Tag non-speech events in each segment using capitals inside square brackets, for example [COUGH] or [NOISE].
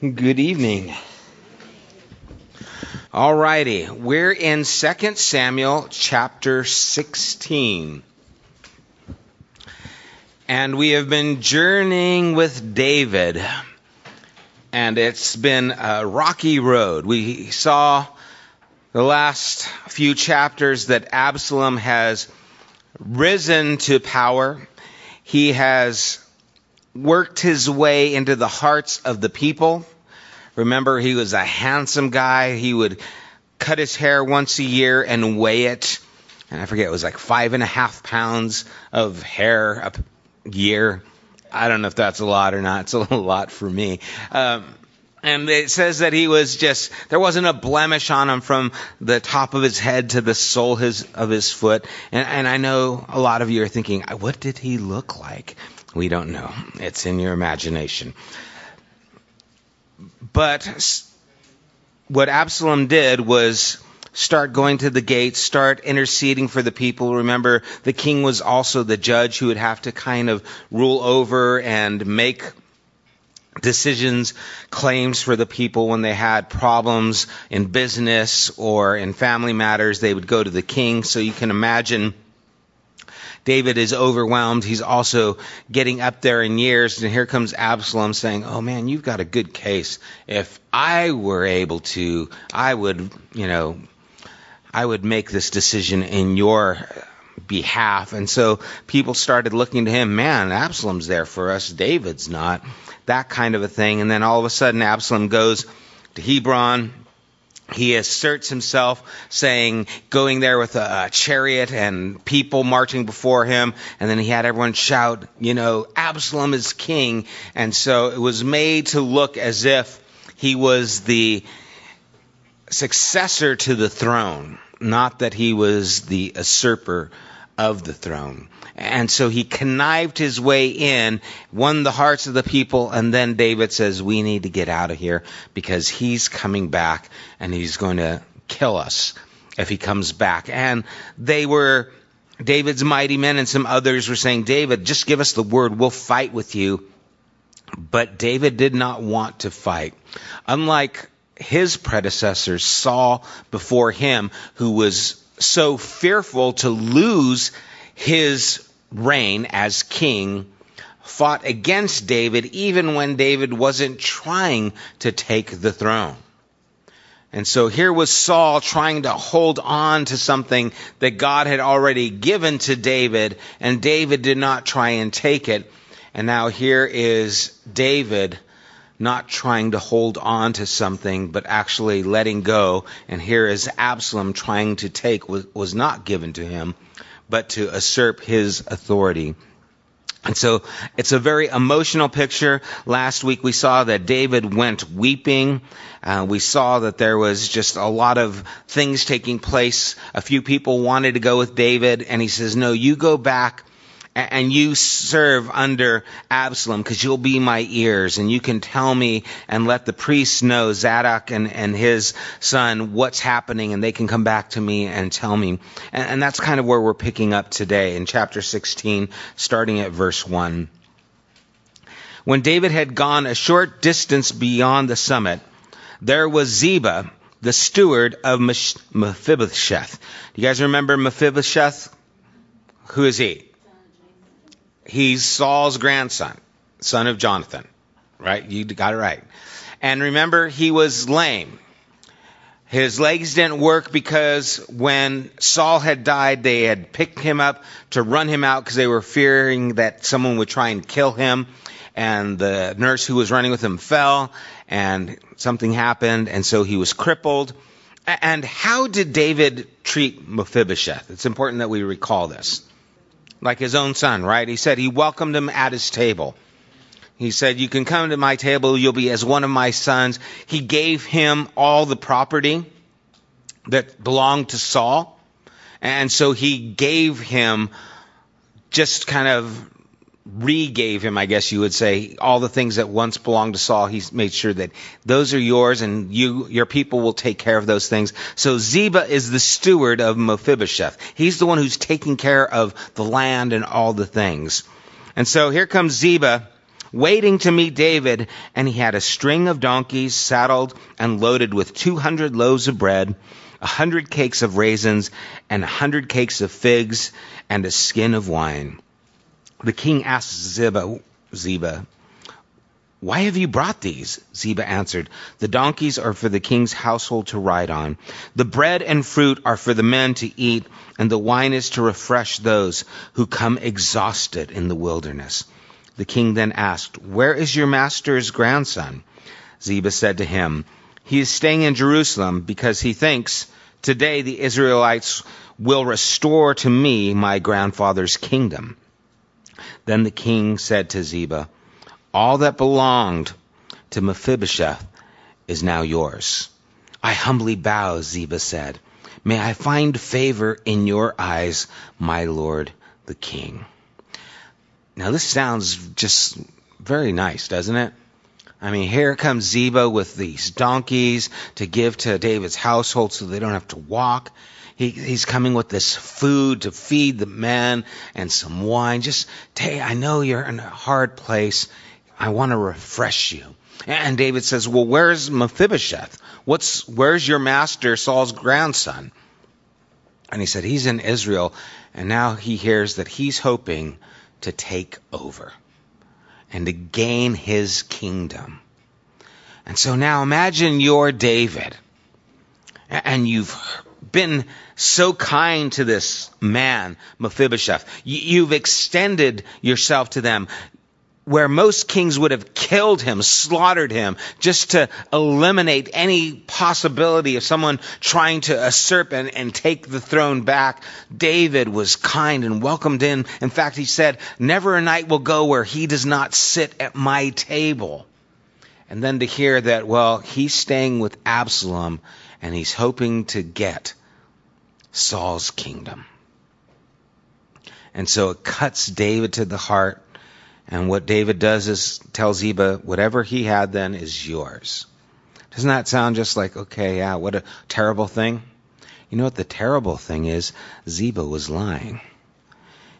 Good evening. All righty, we're in 2 Samuel chapter 16. And we have been journeying with David. And it's been a rocky road. We saw the last few chapters that Absalom has risen to power. He has worked his way into the hearts of the people. Remember, he was a handsome guy. He would cut his hair once a year and weigh it. And I forget, it was like five and a half pounds of hair a year. I don't know if that's a lot or not. It's a lot for me. Um, and it says that he was just there wasn't a blemish on him from the top of his head to the sole his, of his foot and, and i know a lot of you are thinking what did he look like we don't know. It's in your imagination. But what Absalom did was start going to the gates, start interceding for the people. Remember, the king was also the judge who would have to kind of rule over and make decisions, claims for the people when they had problems in business or in family matters. They would go to the king. So you can imagine David is overwhelmed. He's also getting up there in years. And here comes Absalom saying, Oh man, you've got a good case. If I were able to, I would, you know, I would make this decision in your behalf. And so people started looking to him, man, Absalom's there for us. David's not. That kind of a thing. And then all of a sudden, Absalom goes to Hebron he asserts himself saying going there with a, chariot and people marching before him. And then he had everyone shout you know absalom is king. And so it was made to look as if he was the successor to the throne not that he was the usurper of the throne and so he connived his way in, won the hearts of the people, and then David says, We need to get out of here because he's coming back and he's going to kill us if he comes back. And they were, David's mighty men and some others were saying, David, just give us the word, we'll fight with you. But David did not want to fight. Unlike his predecessors, Saul before him, who was so fearful to lose his reign as king fought against David even when David wasn't trying to take the throne. And so here was Saul trying to hold on to something that God had already given to David, and David did not try and take it. And now here is David not trying to hold on to something, but actually letting go. And here is Absalom trying to take what was not given to him but to usurp his authority. And so it's a very emotional picture. Last week we saw that David went weeping. Uh, we saw that there was just a lot of things taking place. A few people wanted to go with David, and he says, No, you go back and you serve under Absalom because you'll be my ears and you can tell me and let the priests know, Zadok and, and his son, what's happening and they can come back to me and tell me. And, and that's kind of where we're picking up today in chapter 16, starting at verse 1. When David had gone a short distance beyond the summit, there was Ziba, the steward of Mephibosheth. Do you guys remember Mephibosheth? Who is he? He's Saul's grandson, son of Jonathan. Right? You got it right. And remember, he was lame. His legs didn't work because when Saul had died, they had picked him up to run him out because they were fearing that someone would try and kill him. And the nurse who was running with him fell and something happened. And so he was crippled. And how did David treat Mephibosheth? It's important that we recall this like his own son, right? He said he welcomed him at his table. He said, You can come to my table, you'll be as one of my sons. He gave him all the property that belonged to Saul. And so he gave him just kind of re-gave him, I guess you would say, all the things that once belonged to Saul. He made sure that those are yours and you, your people will take care of those things. So Ziba is the steward of Mephibosheth. He's the one who's taking care of the land and all the things. And so here comes Ziba waiting to meet David, and he had a string of donkeys saddled and loaded with 200 loaves of bread, a hundred cakes of raisins, and a hundred cakes of figs, and a skin of wine. The king asked Ziba, Ziba, why have you brought these? Ziba answered, The donkeys are for the king's household to ride on. The bread and fruit are for the men to eat, and the wine is to refresh those who come exhausted in the wilderness. The king then asked, Where is your master's grandson? Ziba said to him, He is staying in Jerusalem because he thinks, Today the Israelites will restore to me my grandfather's kingdom. Then the king said to Ziba, all that belonged to Mephibosheth is now yours. I humbly bow, Ziba said. May I find favor in your eyes, my lord the king. Now, this sounds just very nice, doesn't it? I mean, here comes Ziba with these donkeys to give to David's household so they don't have to walk. He, he's coming with this food to feed the men and some wine. Just, hey, I know you're in a hard place. I want to refresh you. And David says, Well, where's Mephibosheth? What's, where's your master, Saul's grandson? And he said, He's in Israel. And now he hears that he's hoping to take over and to gain his kingdom. And so now imagine you're David and you've been so kind to this man, Mephibosheth. You've extended yourself to them where most kings would have killed him, slaughtered him, just to eliminate any possibility of someone trying to usurp and, and, take the throne back, David was kind and welcomed in. In fact, he said, Never a night will go where he does not sit at my table. And then to hear that, well, he's staying with Absalom and he's hoping to get Saul's kingdom. And so it cuts David to the heart and what David does is tell Ziba, whatever he had then is yours. Doesn't that sound just like, okay, yeah, what a terrible thing? You know what the terrible thing is? Ziba was lying.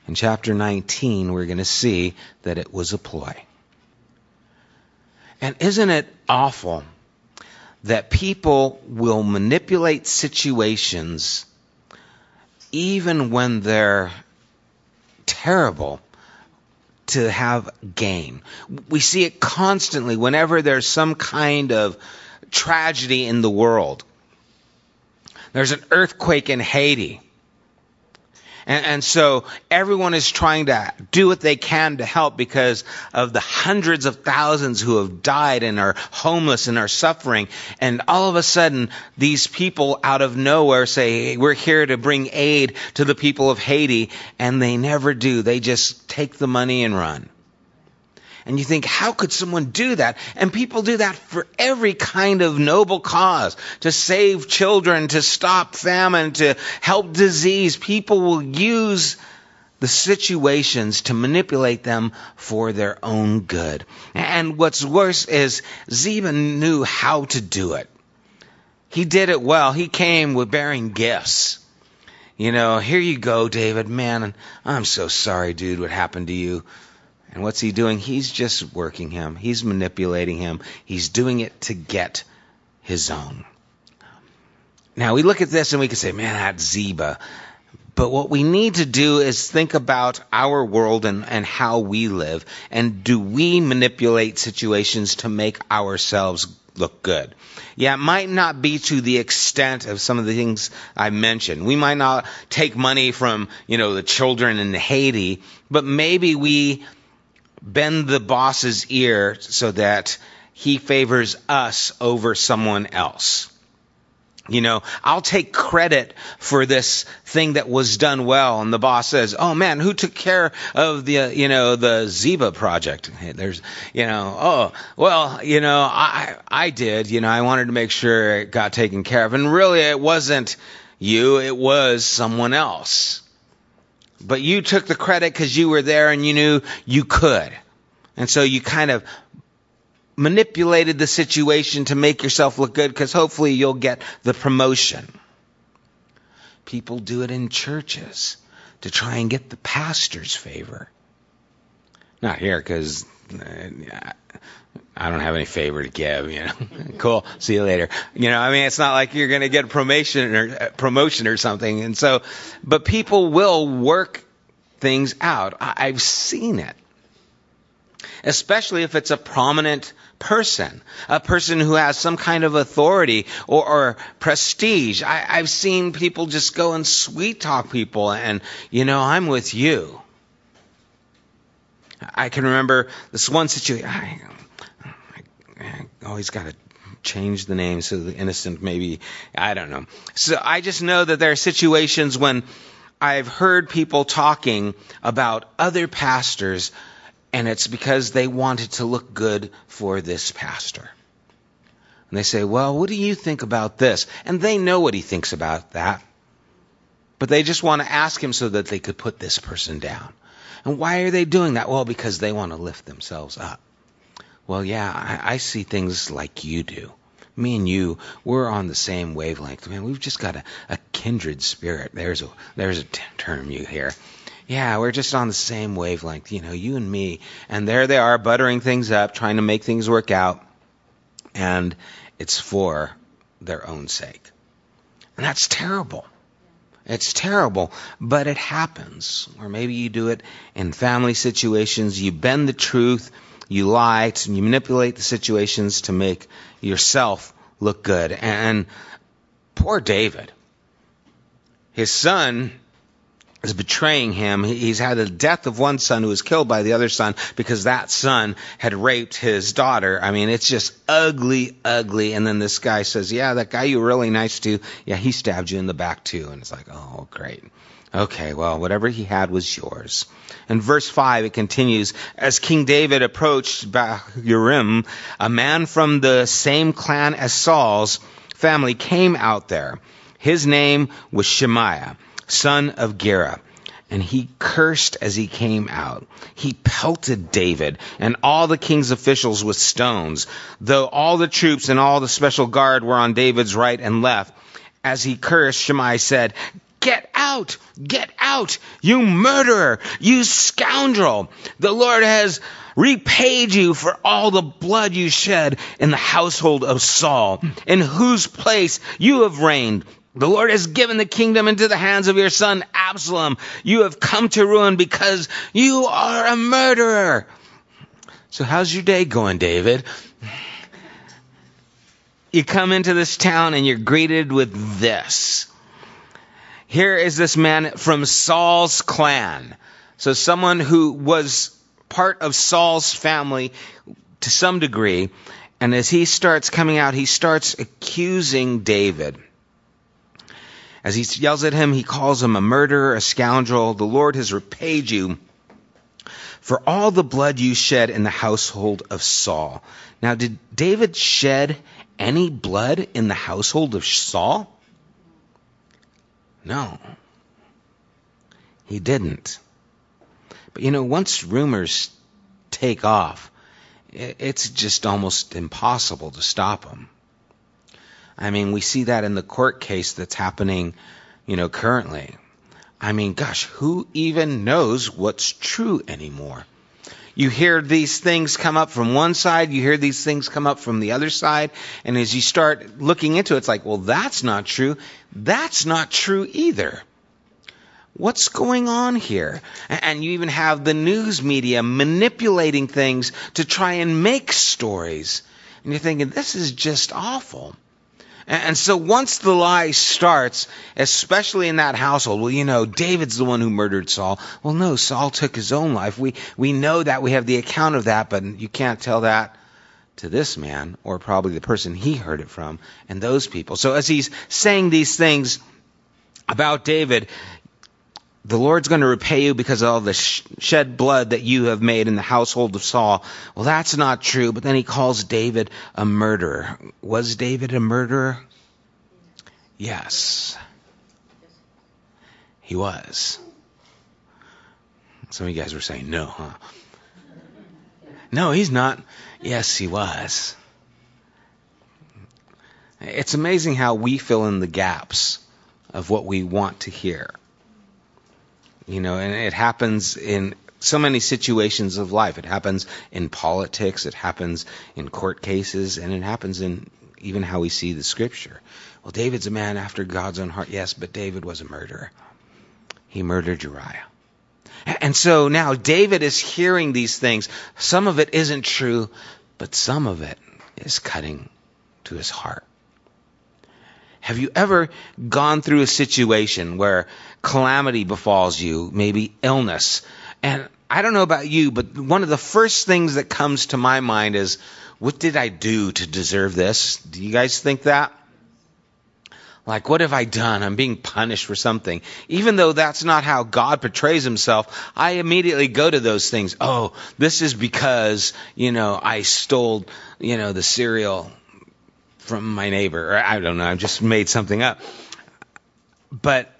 In chapter 19, we're going to see that it was a ploy. And isn't it awful that people will manipulate situations even when they're terrible to have gain. We see it constantly whenever there's some kind of tragedy in the world. There's an earthquake in Haiti. And, and, so everyone is trying to do what they can to help because of the hundreds of thousands who have died and are homeless and are suffering. And all of a sudden, these people out of nowhere say, hey, we're here to bring aid to the people of Haiti. And they never do. They just take the money and run. And you think, how could someone do that? And people do that for every kind of noble cause to save children, to stop famine, to help disease. People will use the situations to manipulate them for their own good. And what's worse is Ziba knew how to do it. He did it well. He came with bearing gifts. You know, here you go, David. Man, I'm so sorry, dude, what happened to you. And what's he doing? He's just working him. He's manipulating him. He's doing it to get his own. Now we look at this and we can say, man, that's Ziba. But what we need to do is think about our world and, and how we live. And do we manipulate situations to make ourselves look good? Yeah, it might not be to the extent of some of the things I mentioned. We might not take money from, you know, the children in Haiti, but maybe we bend the boss's ear so that he favors us over someone else. You know, I'll take credit for this thing that was done well. And the boss says, Oh man, who took care of the, uh, you know, the Ziba project? There's, you know, oh, well, you know, I, I did, you know, I wanted to make sure it got taken care of. And really it wasn't you, it was someone else. But you took the credit because you were there and you knew you could. And so you kind of manipulated the situation to make yourself look good because hopefully you'll get the promotion. People do it in churches to try and get the pastor's favor. Not here, because uh, I don't have any favor to give. You know, [LAUGHS] cool. See you later. You know, I mean, it's not like you're going to get a promotion or uh, promotion or something. And so, but people will work things out. I, I've seen it, especially if it's a prominent person, a person who has some kind of authority or, or prestige. I, I've seen people just go and sweet talk people, and you know, I'm with you. I can remember this one situation. I, he's got to change the name so the innocent maybe I don't know. So I just know that there are situations when I've heard people talking about other pastors and it's because they wanted to look good for this pastor. And they say, "Well, what do you think about this?" And they know what he thinks about that. But they just want to ask him so that they could put this person down. And why are they doing that? Well, because they want to lift themselves up. Well, yeah, I, I see things like you do. Me and you, we're on the same wavelength. Man, we've just got a, a kindred spirit. There's a there's a t- term you hear. Yeah, we're just on the same wavelength, you know, you and me. And there they are, buttering things up, trying to make things work out. And it's for their own sake. And that's terrible. It's terrible, but it happens. Or maybe you do it in family situations. You bend the truth, you lie, you manipulate the situations to make yourself look good. And poor David, his son is betraying him. He's had the death of one son who was killed by the other son because that son had raped his daughter. I mean, it's just ugly, ugly. And then this guy says, yeah, that guy you were really nice to, yeah, he stabbed you in the back too. And it's like, oh, great. Okay, well, whatever he had was yours. In verse 5, it continues, As King David approached Bahurim, a man from the same clan as Saul's family came out there. His name was Shemaiah son of Gera. And he cursed as he came out. He pelted David and all the king's officials with stones, though all the troops and all the special guard were on David's right and left. As he cursed, Shimei said, Get out! Get out! You murderer! You scoundrel! The Lord has repaid you for all the blood you shed in the household of Saul, in whose place you have reigned the Lord has given the kingdom into the hands of your son Absalom. You have come to ruin because you are a murderer. So how's your day going, David? You come into this town and you're greeted with this. Here is this man from Saul's clan. So someone who was part of Saul's family to some degree. And as he starts coming out, he starts accusing David. As he yells at him, he calls him a murderer, a scoundrel. The Lord has repaid you for all the blood you shed in the household of Saul. Now, did David shed any blood in the household of Saul? No. He didn't. But you know, once rumors take off, it's just almost impossible to stop them. I mean, we see that in the court case that's happening, you know, currently. I mean, gosh, who even knows what's true anymore? You hear these things come up from one side, you hear these things come up from the other side, and as you start looking into it, it's like, well, that's not true. That's not true either. What's going on here? And you even have the news media manipulating things to try and make stories. And you're thinking, this is just awful. And so once the lie starts, especially in that household, well, you know, David's the one who murdered Saul. Well, no, Saul took his own life. We, we know that. We have the account of that, but you can't tell that to this man or probably the person he heard it from and those people. So as he's saying these things about David, the Lord's going to repay you because of all the shed blood that you have made in the household of Saul. Well, that's not true. But then he calls David a murderer. Was David a murderer? Yes. He was. Some of you guys were saying no, huh? No, he's not. Yes, he was. It's amazing how we fill in the gaps of what we want to hear you know, and it happens in so many situations of life. It happens in politics, it happens in court cases, and it happens in even how we see the scripture. Well, David's a man after God's own heart. Yes, but David was a murderer. He murdered Uriah. And so now David is hearing these things. Some of it isn't true, but some of it is cutting to his heart. Have you ever gone through a situation where calamity befalls you, maybe illness? And I don't know about you, but one of the first things that comes to my mind is, what did I do to deserve this? Do you guys think that? Like, what have I done? I'm being punished for something. Even though that's not how God portrays himself, I immediately go to those things. Oh, this is because, you know, I stole, you know, the cereal from my neighbor. Or I don't know, I just made something up. But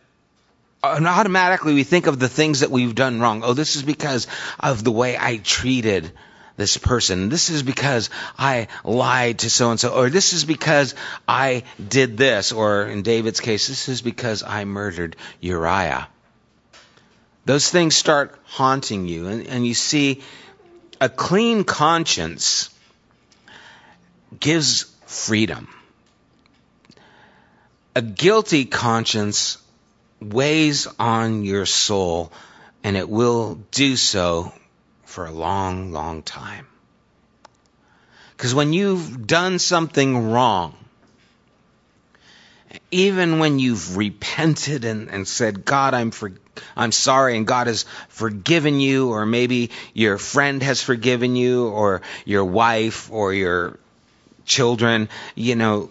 uh, automatically we think of the things that we've done wrong. Oh, this is because of the way I treated this person. This is because I lied to so and so. Or this is because I did this. Or in David's case, this is because I murdered Uriah. Those things start haunting you. And, and you see, a clean conscience gives freedom. A guilty conscience weighs on your soul, and it will do so for a long, long time. Because when you've done something wrong, even when you've repented and, and said, God, I'm for, I'm sorry, and God has forgiven you, or maybe your friend has forgiven you, or your wife, or your children, you know,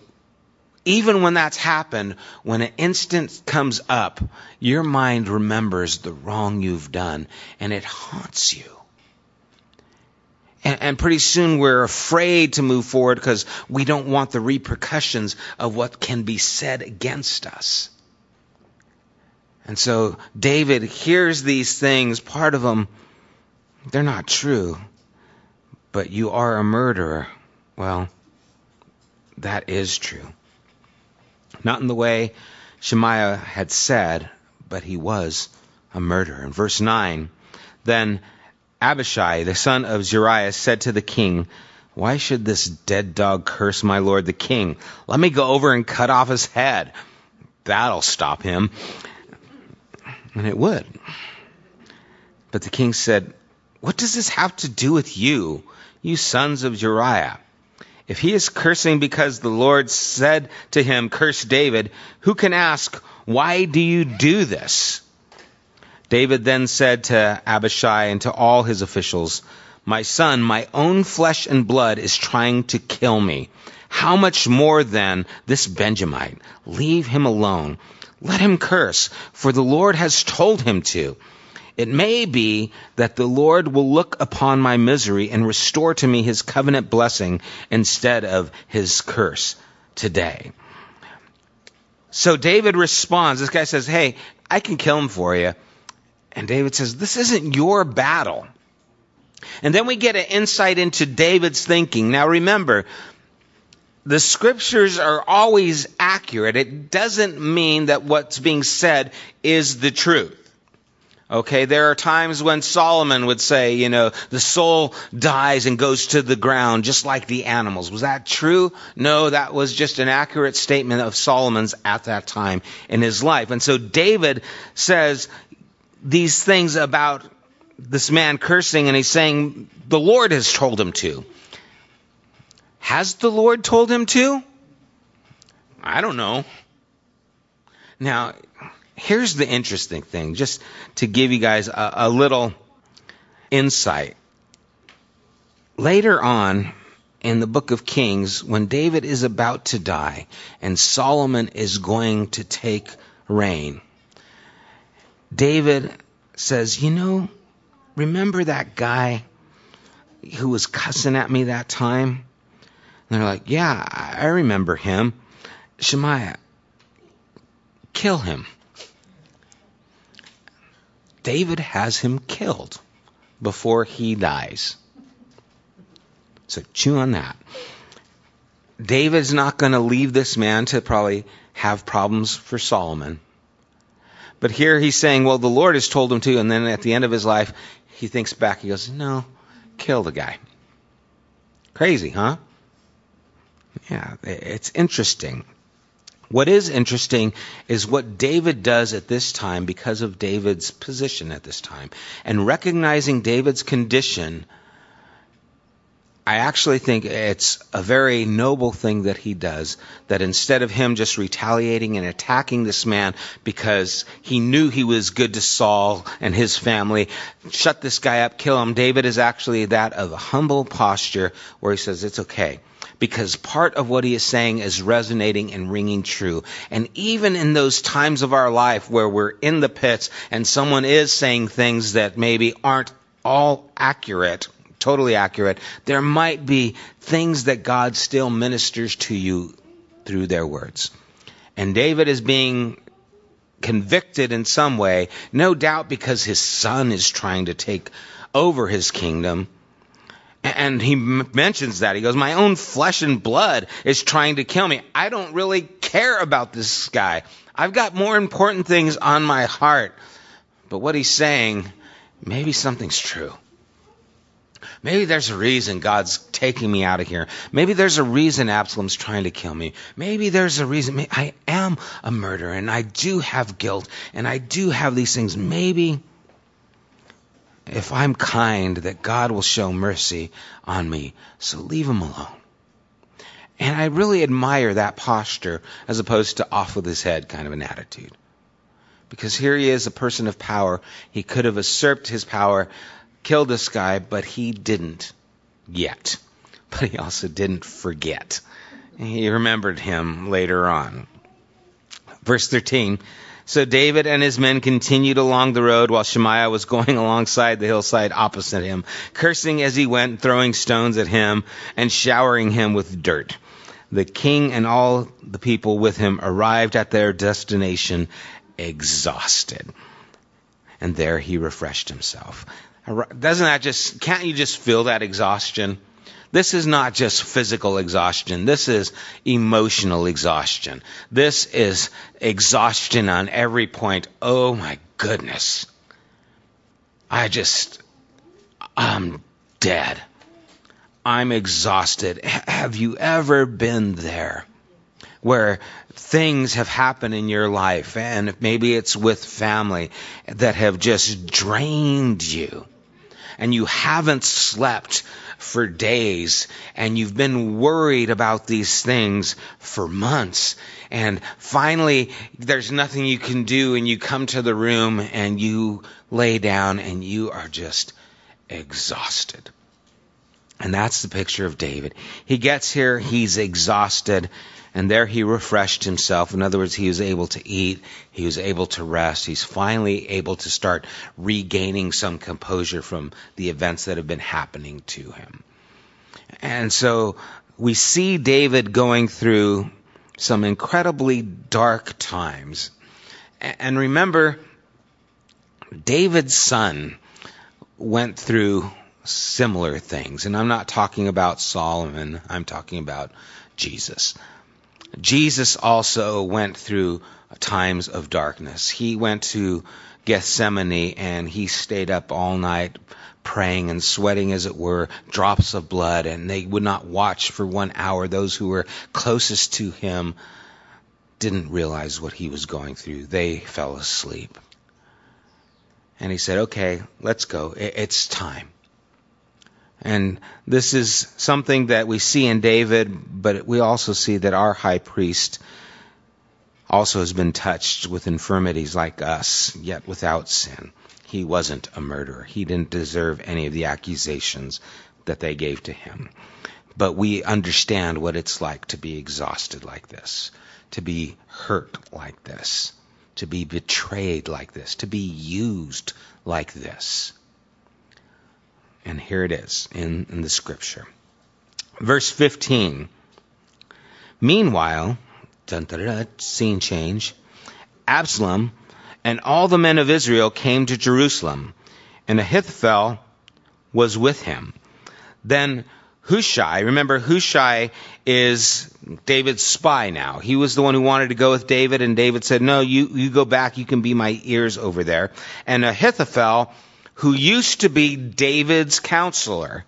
even when that's happened, when an instant comes up, your mind remembers the wrong you've done and it haunts you. And, and pretty soon we're afraid to move forward because we don't want the repercussions of what can be said against us. And so David hears these things, part of them, they're not true, but you are a murderer. Well, that is true. Not in the way Shemaiah had said, but he was a murderer. In verse 9, then Abishai, the son of Zeruiah, said to the king, Why should this dead dog curse my lord the king? Let me go over and cut off his head. That'll stop him. And it would. But the king said, What does this have to do with you, you sons of Zeruiah? If he is cursing because the Lord said to him, Curse David, who can ask, Why do you do this? David then said to Abishai and to all his officials, My son, my own flesh and blood is trying to kill me. How much more then this Benjamite? Leave him alone. Let him curse, for the Lord has told him to. It may be that the Lord will look upon my misery and restore to me his covenant blessing instead of his curse today. So David responds. This guy says, Hey, I can kill him for you. And David says, This isn't your battle. And then we get an insight into David's thinking. Now remember, the scriptures are always accurate. It doesn't mean that what's being said is the truth. Okay, there are times when Solomon would say, you know, the soul dies and goes to the ground just like the animals. Was that true? No, that was just an accurate statement of Solomon's at that time in his life. And so David says these things about this man cursing and he's saying the Lord has told him to. Has the Lord told him to? I don't know. Now, here's the interesting thing, just to give you guys a, a little insight. Later on in the book of Kings, when David is about to die and Solomon is going to take reign, David says, You know, remember that guy who was cussing at me that time? And they're like, Yeah, I remember him. Shemaiah, kill him. David has him killed before he dies. So chew on that. David's not going to leave this man to probably have problems for Solomon. But here he's saying, well, the Lord has told him to, and then at the end of his life, he thinks back, he goes, No, kill the guy. Crazy, huh? Yeah, it's interesting. What is interesting is what David does at this time because of David's position at this time. And recognizing David's condition, I actually think it's a very noble thing that he does. That instead of him just retaliating and attacking this man because he knew he was good to Saul and his family, shut this guy up, kill him, David is actually that of a humble posture where he says, It's okay because part of what he is saying is resonating and ringing true. And even in those times of our life where we're in the pits and someone is saying things that maybe aren't all accurate, totally accurate, there might be things that God still ministers to you through their words. And David is being convicted in some way, no doubt because his son is trying to take over his kingdom and he mentions that. He goes, My own flesh and blood is trying to kill me. I don't really care about this guy. I've got more important things on my heart. But what he's saying, maybe something's true. Maybe there's a reason God's taking me out of here. Maybe there's a reason Absalom's trying to kill me. Maybe there's a reason. I am a murderer and I do have guilt and I do have these things. Maybe if I'm kind, that God will show mercy on me. So leave him alone. And I really admire that posture as opposed to off with his head kind of an attitude. Because here he is, a person of power. He could have usurped his power, killed this guy, but he didn't yet. But he also didn't forget. He remembered him later on. Verse 13 so David and his men continued along the road while Shemaiah was going [LAUGHS] alongside the hillside opposite him, cursing as he went, throwing stones at him, and showering him with dirt. The king and all the people with him arrived at their destination exhausted. And there he refreshed himself. Doesn't that just, can't you just feel that exhaustion? This is not just physical exhaustion. This is emotional exhaustion. This is exhaustion on every point. Oh my goodness. I just, I'm dead. I'm exhausted. Have you ever been there? Where things have happened in your life, and maybe it's with family that have just drained you, and you haven't slept for days and you've been worried about these things for months. And finally, there's nothing you can do and you come to the room and you lay down and you are just exhausted. And that's the picture of David. He gets here, he's exhausted, and there he refreshed himself. In other words, he was able to eat, he was able to rest. He's finally able to start regaining some composure from the events that have been happening to him. And so we see David going through some incredibly dark times. And remember, David's son went through similar things. And I'm not talking about Solomon, I'm talking about Jesus. Jesus also went through times of darkness. He went to Gethsemane and he stayed up all night praying and sweating, as it were, drops of blood, and they would not watch for one hour. Those who were closest to him didn't realize what he was going through. They fell asleep. And he said, Okay, let's go. It's time. And this is something that we see in David, but we also see that our high priest also has been touched with infirmities like us, yet without sin. He wasn't a murderer. He didn't deserve any of the accusations that they gave to him. But we understand what it's like to be exhausted like this, to be hurt like this, to be betrayed like this, to be used like this. And here it is in, in the scripture. Verse 15. Meanwhile, dun, dun, dun, scene change, Absalom and all the men of Israel came to Jerusalem, and Ahithophel was with him. Then Hushai, remember Hushai is David's spy now. He was the one who wanted to go with David, and David said, No, you, you go back, you can be my ears over there. And Ahithophel who used to be David's counselor,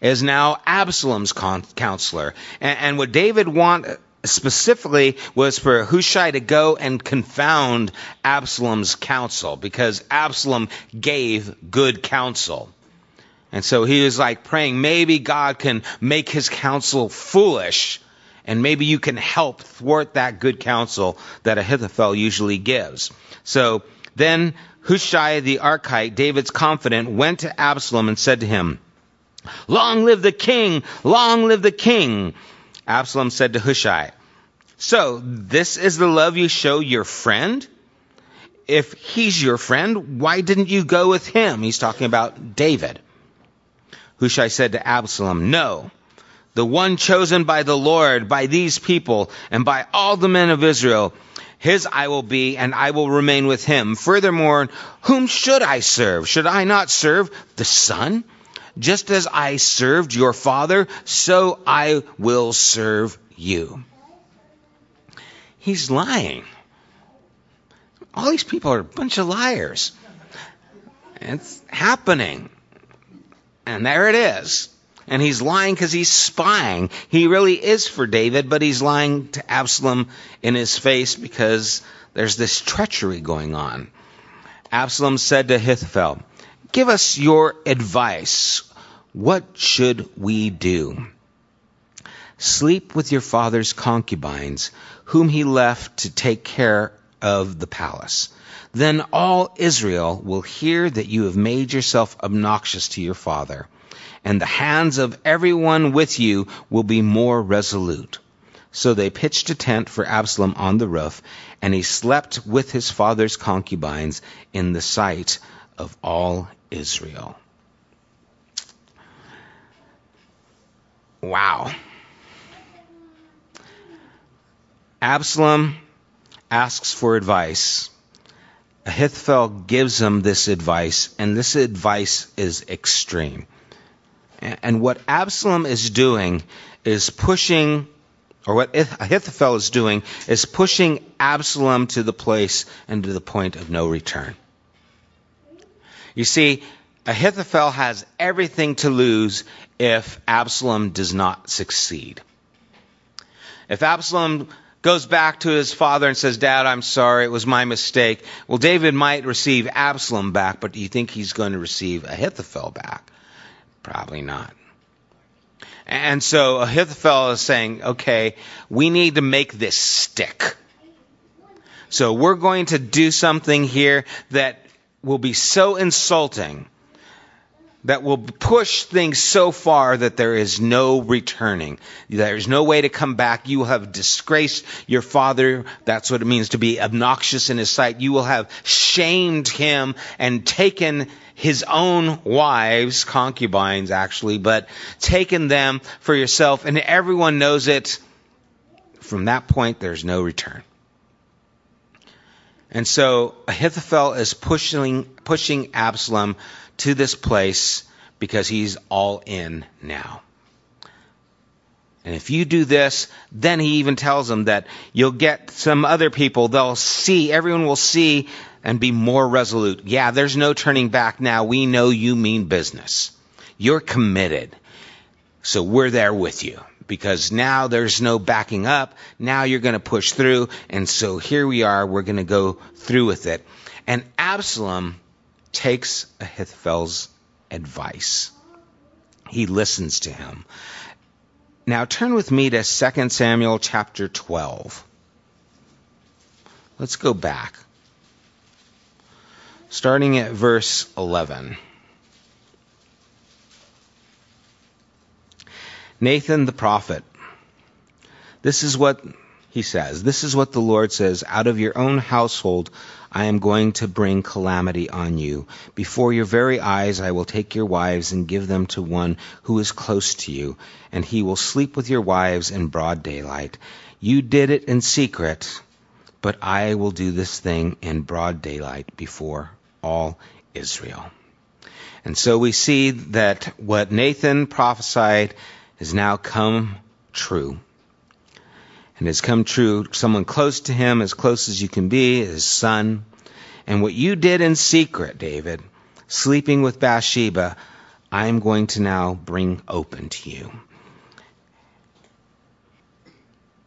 is now Absalom's con- counselor. And, and what David wanted specifically was for Hushai to go and confound Absalom's counsel because Absalom gave good counsel. And so he was like praying, maybe God can make his counsel foolish and maybe you can help thwart that good counsel that Ahithophel usually gives. So then Hushai the Archite, David's confidant, went to Absalom and said to him, Long live the king! Long live the king! Absalom said to Hushai, So, this is the love you show your friend? If he's your friend, why didn't you go with him? He's talking about David. Hushai said to Absalom, No, the one chosen by the Lord, by these people, and by all the men of Israel, his I will be, and I will remain with him. Furthermore, whom should I serve? Should I not serve the Son? Just as I served your father, so I will serve you. He's lying. All these people are a bunch of liars. It's happening. And there it is. And he's lying because he's spying. He really is for David, but he's lying to Absalom in his face because there's this treachery going on. Absalom said to Ahithophel, Give us your advice. What should we do? Sleep with your father's concubines, whom he left to take care of the palace. Then all Israel will hear that you have made yourself obnoxious to your father, and the hands of everyone with you will be more resolute. So they pitched a tent for Absalom on the roof, and he slept with his father's concubines in the sight of all Israel. Wow. Absalom asks for advice. Ahithophel gives him this advice, and this advice is extreme. And what Absalom is doing is pushing, or what Ahithophel is doing is pushing Absalom to the place and to the point of no return. You see, Ahithophel has everything to lose if Absalom does not succeed. If Absalom goes back to his father and says, Dad, I'm sorry, it was my mistake. Well, David might receive Absalom back, but do you think he's going to receive Ahithophel back? Probably not. And so Ahithophel is saying, okay, we need to make this stick. So we're going to do something here that will be so insulting that will push things so far that there is no returning. There's no way to come back. You have disgraced your father. That's what it means to be obnoxious in his sight. You will have shamed him and taken his own wives, concubines actually, but taken them for yourself and everyone knows it. From that point, there's no return. And so Ahithophel is pushing, pushing Absalom to this place because he's all in now. And if you do this, then he even tells them that you'll get some other people, they'll see, everyone will see and be more resolute. Yeah, there's no turning back now. We know you mean business. You're committed. So we're there with you because now there's no backing up. Now you're going to push through. And so here we are. We're going to go through with it. And Absalom takes Ahithophel's advice. He listens to him. Now turn with me to 2 Samuel chapter 12. Let's go back. Starting at verse 11. Nathan the prophet. This is what he says. This is what the Lord says. Out of your own household I am going to bring calamity on you. Before your very eyes I will take your wives and give them to one who is close to you, and he will sleep with your wives in broad daylight. You did it in secret, but I will do this thing in broad daylight before all Israel. And so we see that what Nathan prophesied has now come true and has come true. Someone close to him, as close as you can be, his son. And what you did in secret, David, sleeping with Bathsheba, I'm going to now bring open to you.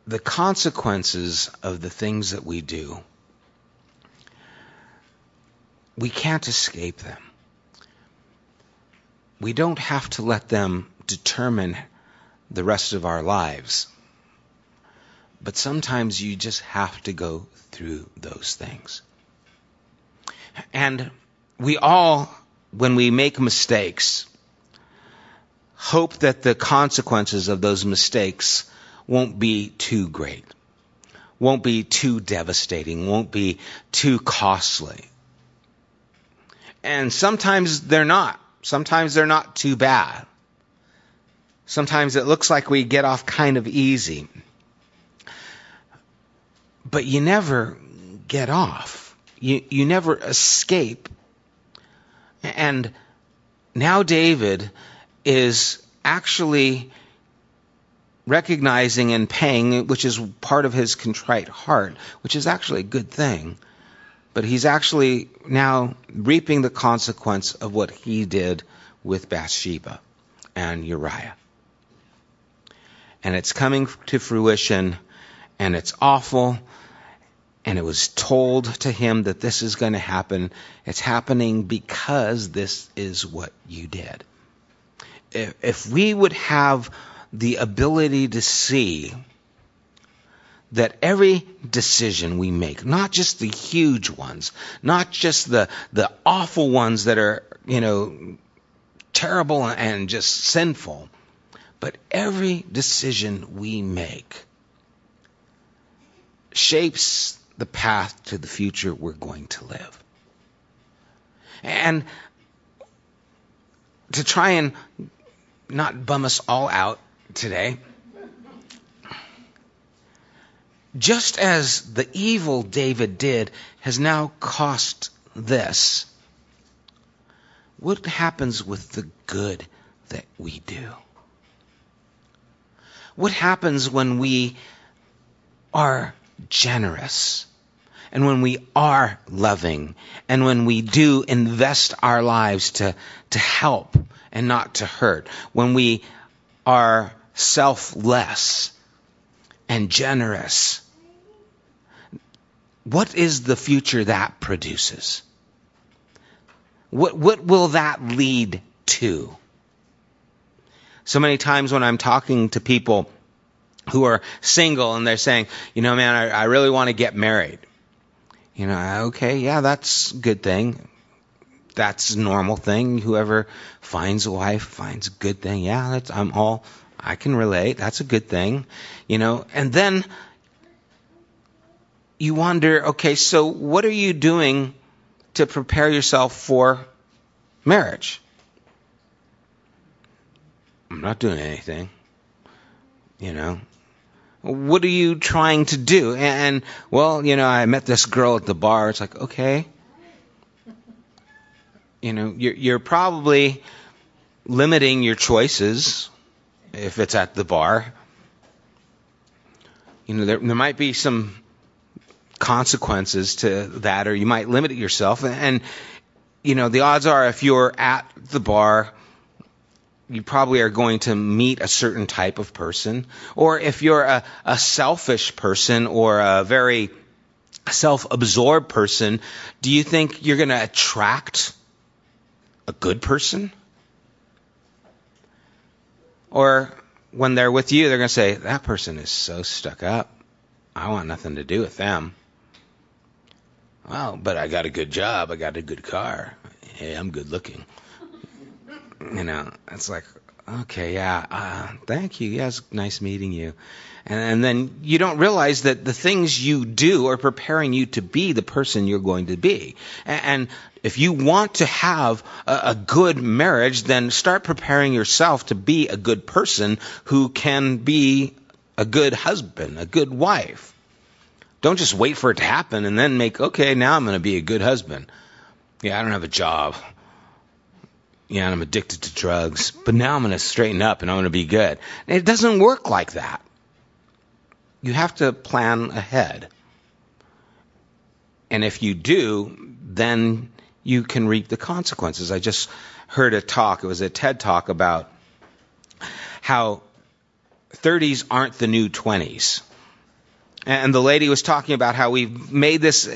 The consequences of the things that we do, we can't escape them. We don't have to let them determine the rest of our lives. But sometimes you just have to go through those things. And we all, when we make mistakes, hope that the consequences of those mistakes won't be too great, won't be too devastating, won't be too costly. And sometimes they're not. Sometimes they're not too bad. Sometimes it looks like we get off kind of easy. But you never get off. You, you never escape. And now David is actually recognizing and paying, which is part of his contrite heart, which is actually a good thing. But he's actually now reaping the consequence of what he did with Bathsheba and Uriah. And it's coming to fruition, and it's awful, and it was told to him that this is going to happen. It's happening because this is what you did. If, if we would have the ability to see that every decision we make, not just the huge ones, not just the, the awful ones that are, you know, terrible and just sinful, but every decision we make shapes the path to the future we're going to live. And to try and not bum us all out today, just as the evil David did has now cost this, what happens with the good that we do? What happens when we are generous and when we are loving and when we do invest our lives to, to help and not to hurt, when we are selfless and generous, what is the future that produces? What, what will that lead to? So many times when I'm talking to people who are single and they're saying, you know, man, I, I really want to get married. You know, okay, yeah, that's a good thing. That's a normal thing. Whoever finds a wife finds a good thing. Yeah, that's, I'm all, I can relate. That's a good thing. You know, and then you wonder, okay, so what are you doing to prepare yourself for marriage? I'm not doing anything. You know, what are you trying to do? And, well, you know, I met this girl at the bar. It's like, okay. You know, you're, you're probably limiting your choices if it's at the bar. You know, there, there might be some consequences to that, or you might limit it yourself. And, you know, the odds are if you're at the bar, you probably are going to meet a certain type of person. Or if you're a, a selfish person or a very self absorbed person, do you think you're going to attract a good person? Or when they're with you, they're going to say, That person is so stuck up. I want nothing to do with them. Well, but I got a good job. I got a good car. Hey, I'm good looking you know, it's like, okay, yeah, uh, thank you. Yes, nice meeting you. And, and, then you don't realize that the things you do are preparing you to be the person you're going to be. And, and if you want to have a, a good marriage, then start preparing yourself to be a good person who can be a good husband, a good wife. Don't just wait for it to happen and then make, okay, now I'm going to be a good husband. Yeah, I don't have a job yeah, I'm addicted to drugs, but now I'm going to straighten up and I'm going to be good. It doesn't work like that. You have to plan ahead. And if you do, then you can reap the consequences. I just heard a talk, it was a TED talk about how 30s aren't the new 20s. And the lady was talking about how we've made this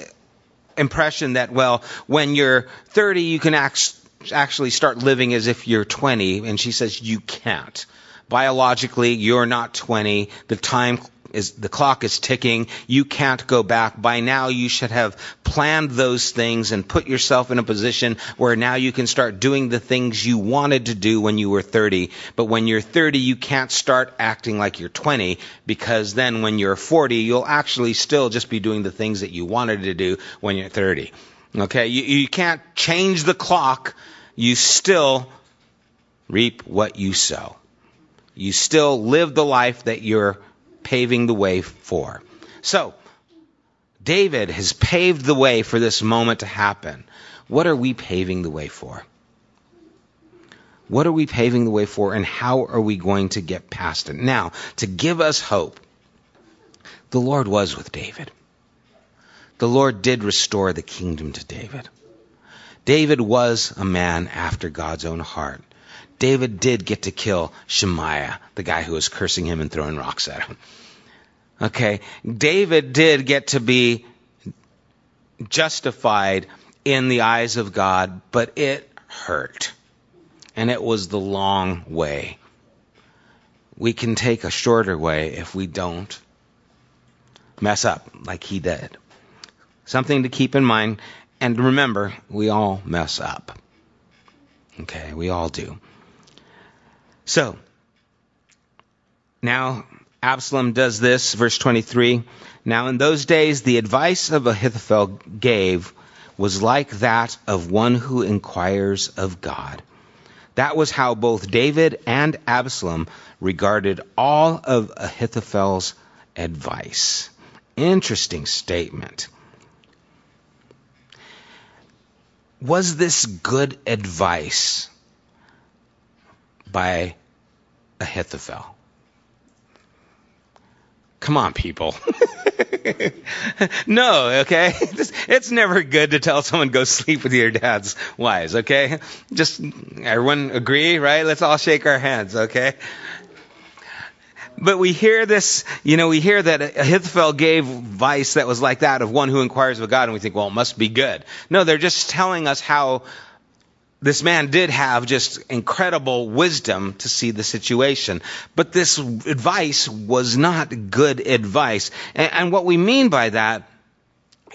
impression that, well, when you're 30, you can act, actually start living as if you're 20. And she says, you can't. Biologically, you're not 20. The time is the clock is ticking. You can't go back. By now you should have planned those things and put yourself in a position where now you can start doing the things you wanted to do when you were 30. But when you're 30, you can't start acting like you're 20 because then when you're 40, you'll actually still just be doing the things that you wanted to do when you're 30. Okay? You, you can't change the clock. You still reap what you sow. You still live the life that you're paving the way for. So, David has paved the way for this moment to happen. What are we paving the way for? What are we paving the way for, and how are we going to get past it? Now, to give us hope, the Lord was with David. The Lord did restore the kingdom to David. David was a man after God's own heart. David did get to kill Shimei, the guy who was cursing him and throwing rocks at him. Okay, David did get to be justified in the eyes of God, but it hurt. And it was the long way. We can take a shorter way if we don't mess up like he did. Something to keep in mind. And remember, we all mess up. Okay, we all do. So, now Absalom does this, verse 23. Now in those days, the advice of Ahithophel gave was like that of one who inquires of God. That was how both David and Absalom regarded all of Ahithophel's advice. Interesting statement. Was this good advice by Ahithophel. Come on, people. [LAUGHS] no, okay? It's never good to tell someone go sleep with your dad's wives, okay? Just everyone agree, right? Let's all shake our hands, okay? But we hear this, you know, we hear that Ahithophel gave advice that was like that of one who inquires of God, and we think, well, it must be good. No, they're just telling us how this man did have just incredible wisdom to see the situation. But this advice was not good advice. And, and, what we mean by that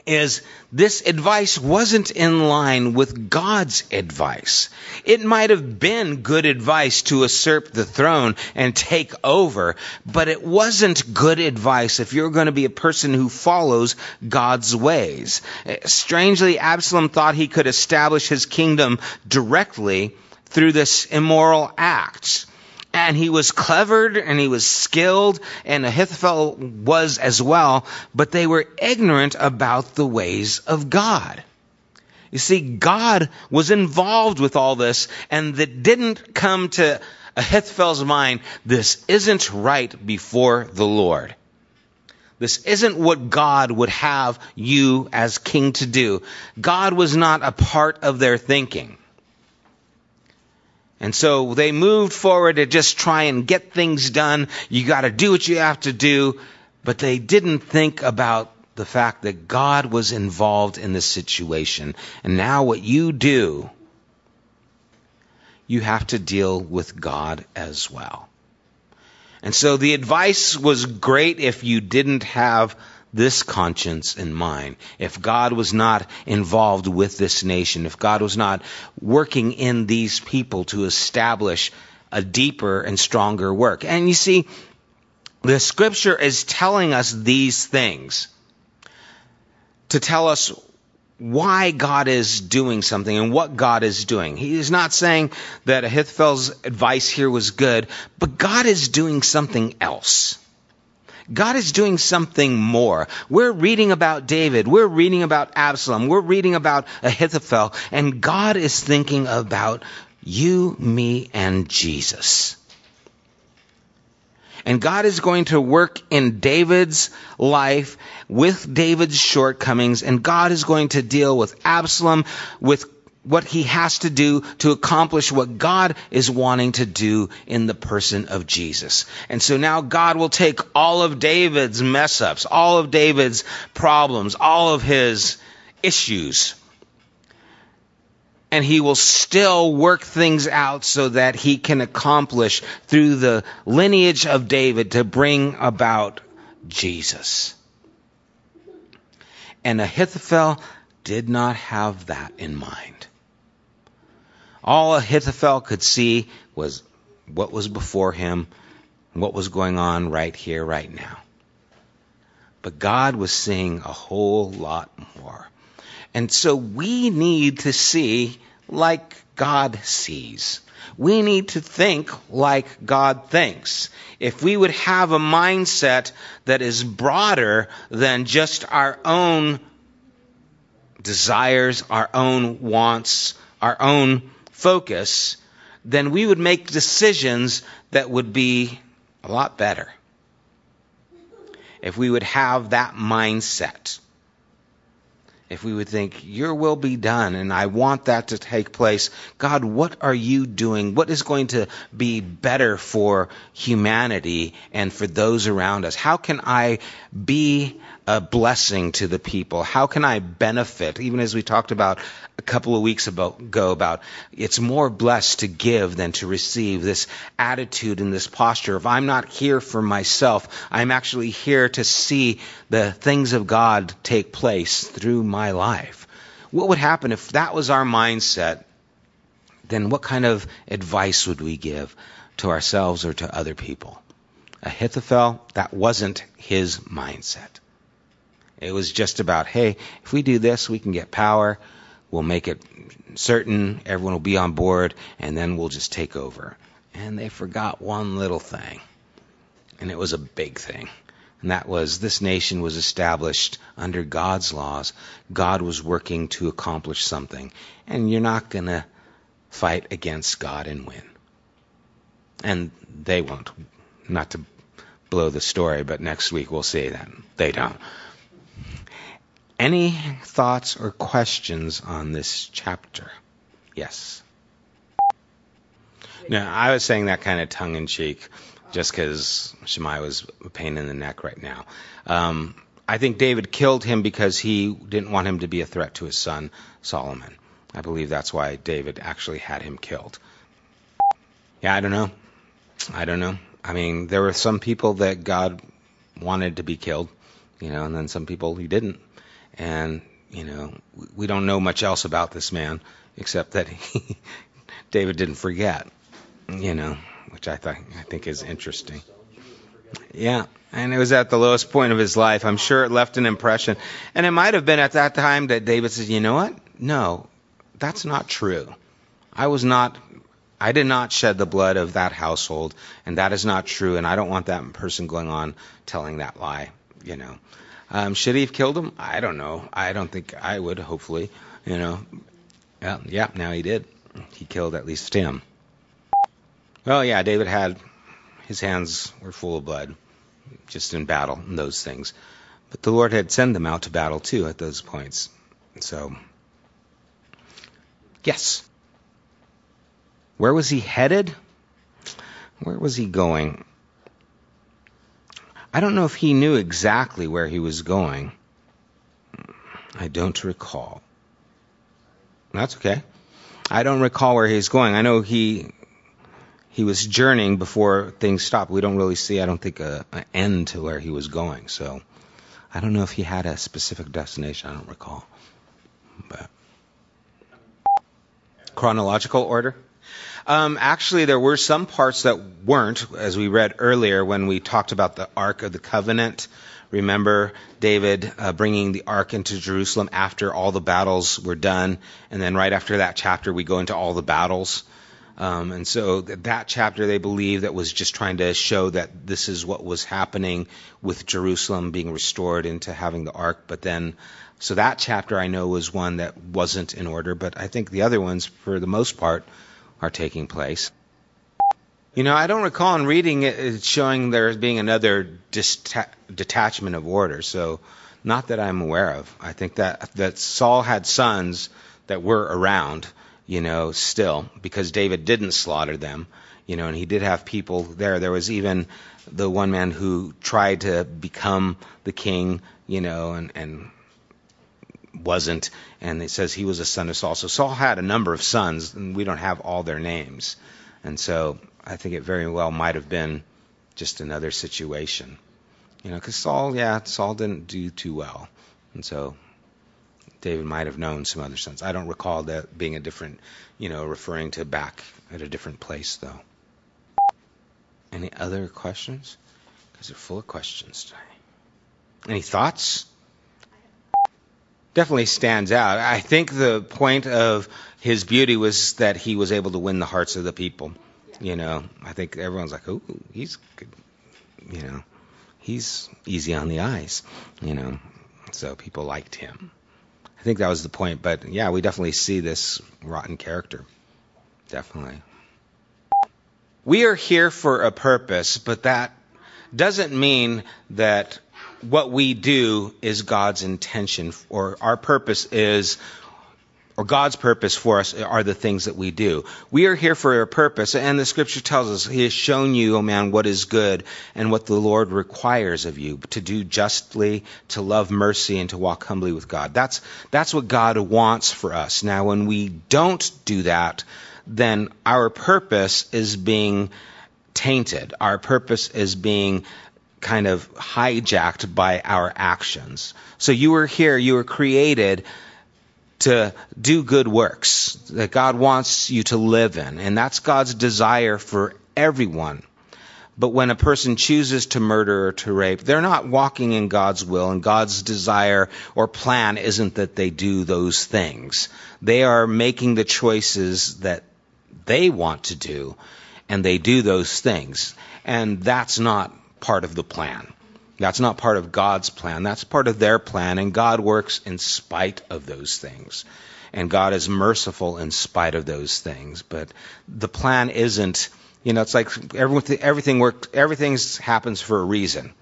is this advice wasn't in line with God's advice. It might have been good advice to usurp the throne and take over, but it wasn't good advice if you're going to be a person who follows God's ways. Strangely, Absalom thought he could establish his kingdom directly through this immoral act and he was clever and he was skilled, and Ahithophel was as well, but they were ignorant about the ways of God. You see, God was involved with all this, and that didn't come to Ahithophel's mind, this isn't right before the Lord. This isn't what God would have you as king to do. God was not a part of their thinking. And so they moved forward to just try and get things done. You got to do what you have to do. But they didn't think about the fact that God was involved in the situation. And now what you do, you have to deal with God as well. And so the advice was great if you didn't have this conscience in mind, if God was not involved with this nation, if God was not working in these people to establish a deeper and stronger work. And you see, the scripture is telling us these things to tell us why God is doing something and what God is doing. He is not saying that Ahithophel's advice here was good, but God is doing something else. God is doing something more. We're reading about David. We're reading about Absalom. We're reading about Ahithophel. And God is thinking about you, me, and Jesus. And God is going to work in David's life with David's shortcomings. And God is going to deal with Absalom, with what he has to do to accomplish what God is wanting to do in the person of Jesus. And so now God will take all of David's mess ups, all of David's problems, all of his issues, and he will still work things out so that he can accomplish through the lineage of David to bring about Jesus. And Ahithophel did not have that in mind. All Ahithophel could see was what was before him, what was going on right here, right now. But God was seeing a whole lot more. And so we need to see like God sees. We need to think like God thinks. If we would have a mindset that is broader than just our own desires, our own wants, our own focus, then we would make decisions that would be a lot better. If we would have that mindset. If we would think, Your will be done, and I want that to take place. God, what are you doing? What is going to be better for humanity and for those around us? How can I be a blessing to the people? How can I benefit? Even as we talked about a couple of weeks ago about it's more blessed to give than to receive. This attitude and this posture of I'm not here for myself. I'm actually here to see the things of God take place through my life. What would happen if that was our mindset? Then what kind of advice would we give to ourselves or to other people? Ahithophel, that wasn't his mindset. It was just about, hey, if we do this, we can get power. We'll make it certain everyone will be on board, and then we'll just take over. And they forgot one little thing, and it was a big thing. And that was this nation was established under God's laws. God was working to accomplish something. And you're not going to fight against God and win. And they won't. Not to blow the story, but next week we'll see that. They don't. Any thoughts or questions on this chapter? Yes. No, I was saying that kind of tongue in cheek, just because Shimei was a pain in the neck right now. Um, I think David killed him because he didn't want him to be a threat to his son Solomon. I believe that's why David actually had him killed. Yeah, I don't know. I don't know. I mean, there were some people that God wanted to be killed, you know, and then some people he didn't. And, you know, we don't know much else about this man except that he, [LAUGHS] David didn't forget, you know, which I, th- I think is interesting. Yeah, and it was at the lowest point of his life. I'm sure it left an impression. And it might have been at that time that David says, you know what? No, that's not true. I was not, I did not shed the blood of that household, and that is not true, and I don't want that person going on telling that lie, you know. Um, should he have killed him? I don't know. I don't think I would, hopefully. You know. Yeah, yeah, now he did. He killed at least him. Well, yeah, David had his hands were full of blood, just in battle and those things. But the Lord had sent them out to battle too at those points. So, yes. Where was he headed? Where was he going? I don't know if he knew exactly where he was going. I don't recall. That's okay. I don't recall where he's going. I know he he was journeying before things stopped. We don't really see, I don't think, an end to where he was going. So I don't know if he had a specific destination. I don't recall. But chronological order. Um, actually, there were some parts that weren't, as we read earlier when we talked about the Ark of the Covenant. Remember David uh, bringing the ark into Jerusalem after all the battles were done, and then right after that chapter, we go into all the battles. Um, and so that chapter, they believe that was just trying to show that this is what was happening with Jerusalem being restored into having the ark. But then, so that chapter I know was one that wasn't in order, but I think the other ones, for the most part, are taking place. You know, I don't recall in reading it showing there being another detachment of order. So, not that I'm aware of. I think that that Saul had sons, that were around, you know, still, because David didn't slaughter them, you know, and he did have people there. There was even the one man who tried to become the king, you know, and, and wasn't, and it says he was a son of Saul. So Saul had a number of sons, and we don't have all their names. And so I think it very well might have been just another situation. You know, because Saul, yeah, Saul didn't do too well. And so David might have known some other sons. I don't recall that being a different, you know, referring to back at a different place, though. Any other questions? Because they're full of questions today. Any thoughts? Definitely stands out. I think the point of his beauty was that he was able to win the hearts of the people. You know, I think everyone's like, "Oh, he's good." You know, he's easy on the eyes. You know, so people liked him. I think that was the point. But yeah, we definitely see this rotten character. Definitely. We are here for a purpose, but that doesn't mean that what we do is God's intention, or our purpose is, or God's purpose for us are the things that we do. We are here for a purpose, and the scripture tells us He has shown you, O oh man, what is good and what the Lord requires of you to do justly, to love mercy, and to walk humbly with God. That's, that's what God wants for us. Now, when we don't do that, then our purpose is being tainted. Our purpose is being kind of hijacked by our actions. So you were here, you were created to do good works that God wants you to live in. And that's God's desire for everyone. But when a person chooses to murder or to rape, they're not walking in God's will, and God's desire or plan isn't that they do those things. They are making the choices that they want to do, and they do those things. And that's not part of the plan. That's not part of God's plan. That's part of their plan, and God works in spite of those things. And God is merciful in spite of those things. But the plan isn't, you know, it's like everything, everything works, everything happens for a reason.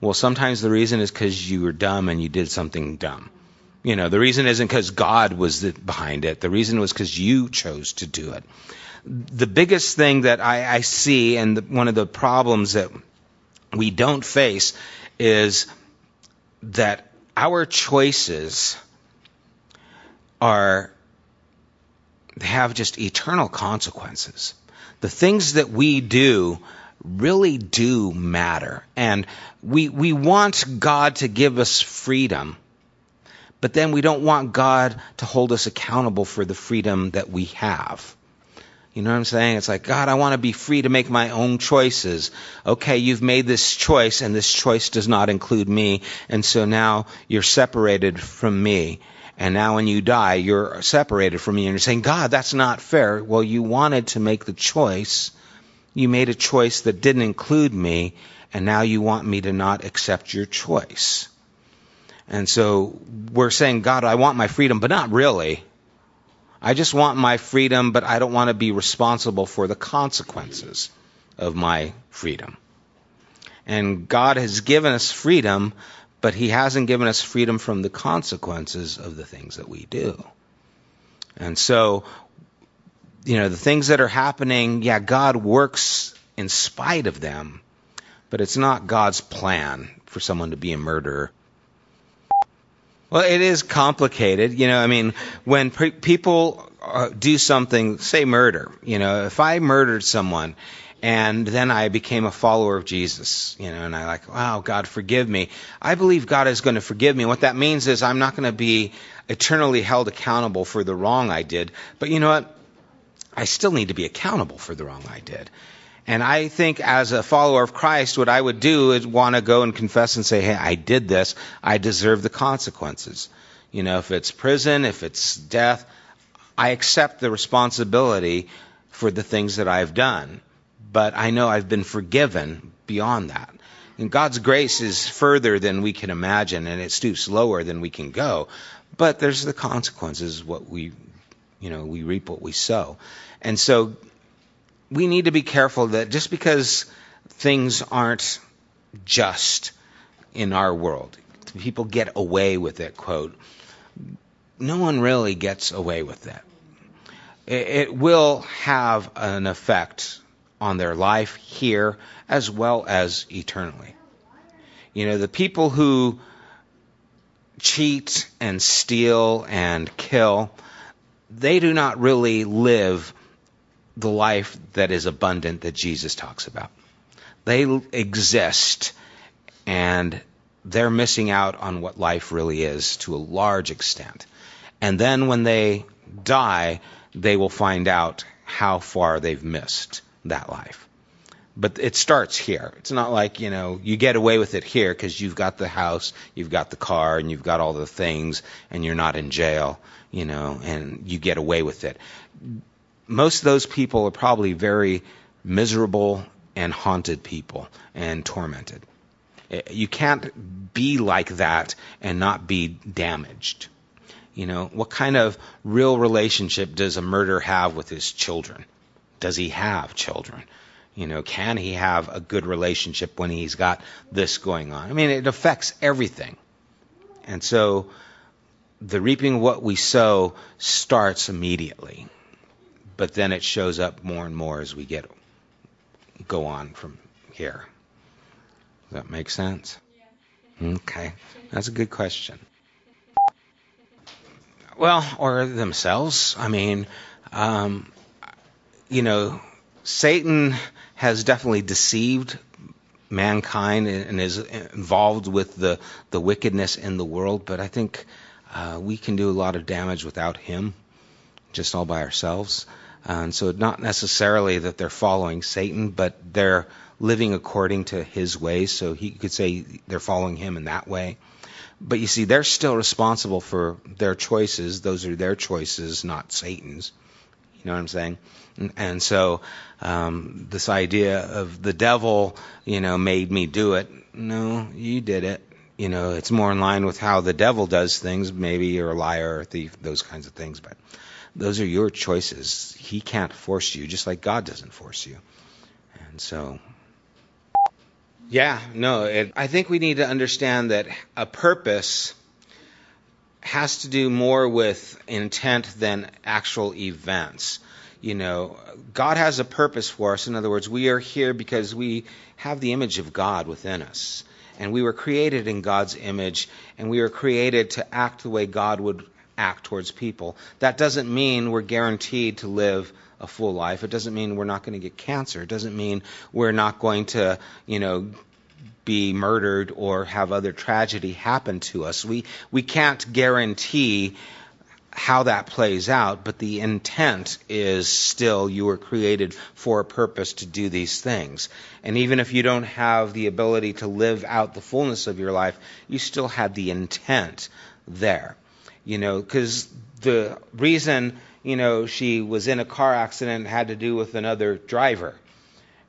Well, sometimes the reason is because you were dumb and you did something dumb. You know, the reason isn't because God was the, behind it. The reason was because you chose to do it. The biggest thing that I, I see, and the, one of the problems that we don't face is that our choices are have just eternal consequences. The things that we do really do matter. And we, we want God to give us freedom but then we don't want God to hold us accountable for the freedom that we have. You know what I'm saying? It's like, God, I want to be free to make my own choices. Okay, you've made this choice, and this choice does not include me, and so now you're separated from me. And now when you die, you're separated from me, and you're saying, God, that's not fair. Well, you wanted to make the choice. You made a choice that didn't include me, and now you want me to not accept your choice. And so we're saying, God, I want my freedom, but not really. I just want my freedom, but I don't want to be responsible for the consequences of my freedom. And God has given us freedom, but He hasn't given us freedom from the consequences of the things that we do. And so, you know, the things that are happening, yeah, God works in spite of them, but it's not God's plan for someone to be a murderer well, it is complicated. You know, I mean, when pre- people uh, do something, say murder, you know, if I murdered someone and then I became a follower of Jesus, you know, and I like, wow, God, forgive me. I believe God is going to forgive me. What that means is I'm not going to be eternally held accountable for the wrong I did. But you know what? I still need to be accountable for the wrong I did. And I think as a follower of Christ, what I would do is want to go and confess and say, hey, I did this. I deserve the consequences. You know, if it's prison, if it's death, I accept the responsibility for the things that I've done. But I know I've been forgiven beyond that. And God's grace is further than we can imagine, and it stoops lower than we can go. But there's the consequences, what we, you know, we reap what we sow. And so we need to be careful that just because things aren't just in our world, people get away with it, quote, no one really gets away with that. It, it will have an effect on their life here as well as eternally. You know, the people who cheat and steal and kill, they do not really live the life that is abundant that Jesus talks about. They exist and they're missing out on what life really is to a large extent. And then when they die, they will find out how far they've missed that life. But it starts here. It's not like, you know, you get away with it here because you've got the house, you've got the car, and you've got all the things, and you're not in jail, you know, and you get away with it. Most of those people are probably very miserable and haunted people and tormented. Eh, you can't be like that and not be damaged. You know, what kind of real relationship does a murderer have with his children? Does he have children? You know, can he have a good relationship when he's got this going on? I mean, it affects everything. And so the reaping what we sow starts immediately. But then it shows up more and more as we get go on from here. Does that make sense? Okay. That's a good question. Well, or themselves. I mean, um, you know, Satan has definitely deceived mankind and is involved with the, the wickedness in the world, but I think uh, we can do a lot of damage without him, just all by ourselves. And so, not necessarily that they're following Satan, but they're living according to his ways. So, he could say they're following him in that way. But you see, they're still responsible for their choices. Those are their choices, not Satan's. You know what I'm saying? And, and so, um, this idea of the devil, you know, made me do it. No, you did it. You know, it's more in line with how the devil does things. Maybe you're a liar or a thief, those kinds of things. But those are your choices. He can't force you, just like God doesn't force you. And so, yeah, no, it, I think we need to understand that a purpose has to do more with intent than actual events. You know, God has a purpose for us. In other words, we are here because we have the image of God within us. And we were created in God's image, and we were created to act the way God would act towards people. That doesn't mean we're guaranteed to live a full life. It doesn't mean we're not going to get cancer. It doesn't mean we're not going to, you know, be murdered or have other tragedy happen to us. We we can't guarantee how that plays out, but the intent is still you were created for a purpose to do these things. And even if you don't have the ability to live out the fullness of your life, you still had the intent there. You know, because the reason, you know, she was in a car accident had to do with another driver